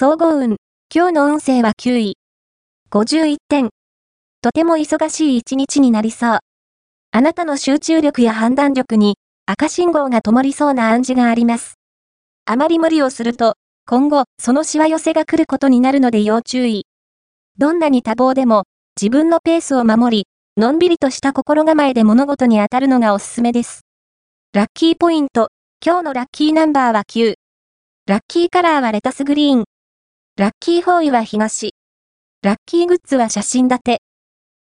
総合運。今日の運勢は9位。51点。とても忙しい一日になりそう。あなたの集中力や判断力に赤信号が灯りそうな暗示があります。あまり無理をすると、今後、そのしわ寄せが来ることになるので要注意。どんなに多忙でも、自分のペースを守り、のんびりとした心構えで物事に当たるのがおすすめです。ラッキーポイント。今日のラッキーナンバーは9。ラッキーカラーはレタスグリーン。ラッキーフォーイは東。ラッキーグッズは写真立て。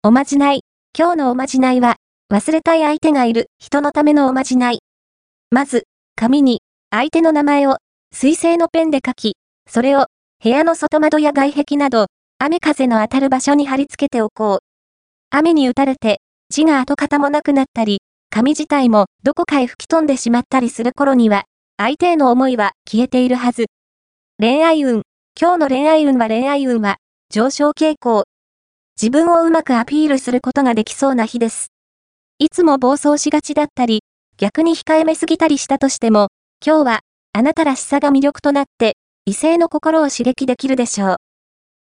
おまじない。今日のおまじないは、忘れたい相手がいる人のためのおまじない。まず、紙に、相手の名前を、水性のペンで書き、それを、部屋の外窓や外壁など、雨風の当たる場所に貼り付けておこう。雨に打たれて、字が跡形もなくなったり、紙自体もどこかへ吹き飛んでしまったりする頃には、相手への思いは消えているはず。恋愛運。今日の恋愛運は恋愛運は、上昇傾向。自分をうまくアピールすることができそうな日です。いつも暴走しがちだったり、逆に控えめすぎたりしたとしても、今日は、あなたらしさが魅力となって、異性の心を刺激できるでしょう。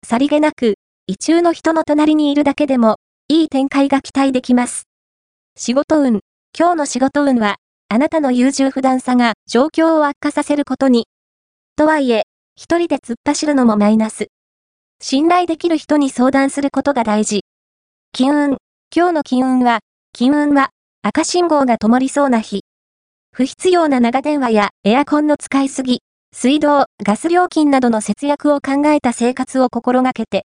さりげなく、異中の人の隣にいるだけでも、いい展開が期待できます。仕事運。今日の仕事運は、あなたの優柔不断さが状況を悪化させることに。とはいえ、一人で突っ走るのもマイナス。信頼できる人に相談することが大事。金運。今日の金運は、金運は、赤信号が灯りそうな日。不必要な長電話やエアコンの使いすぎ、水道、ガス料金などの節約を考えた生活を心がけて、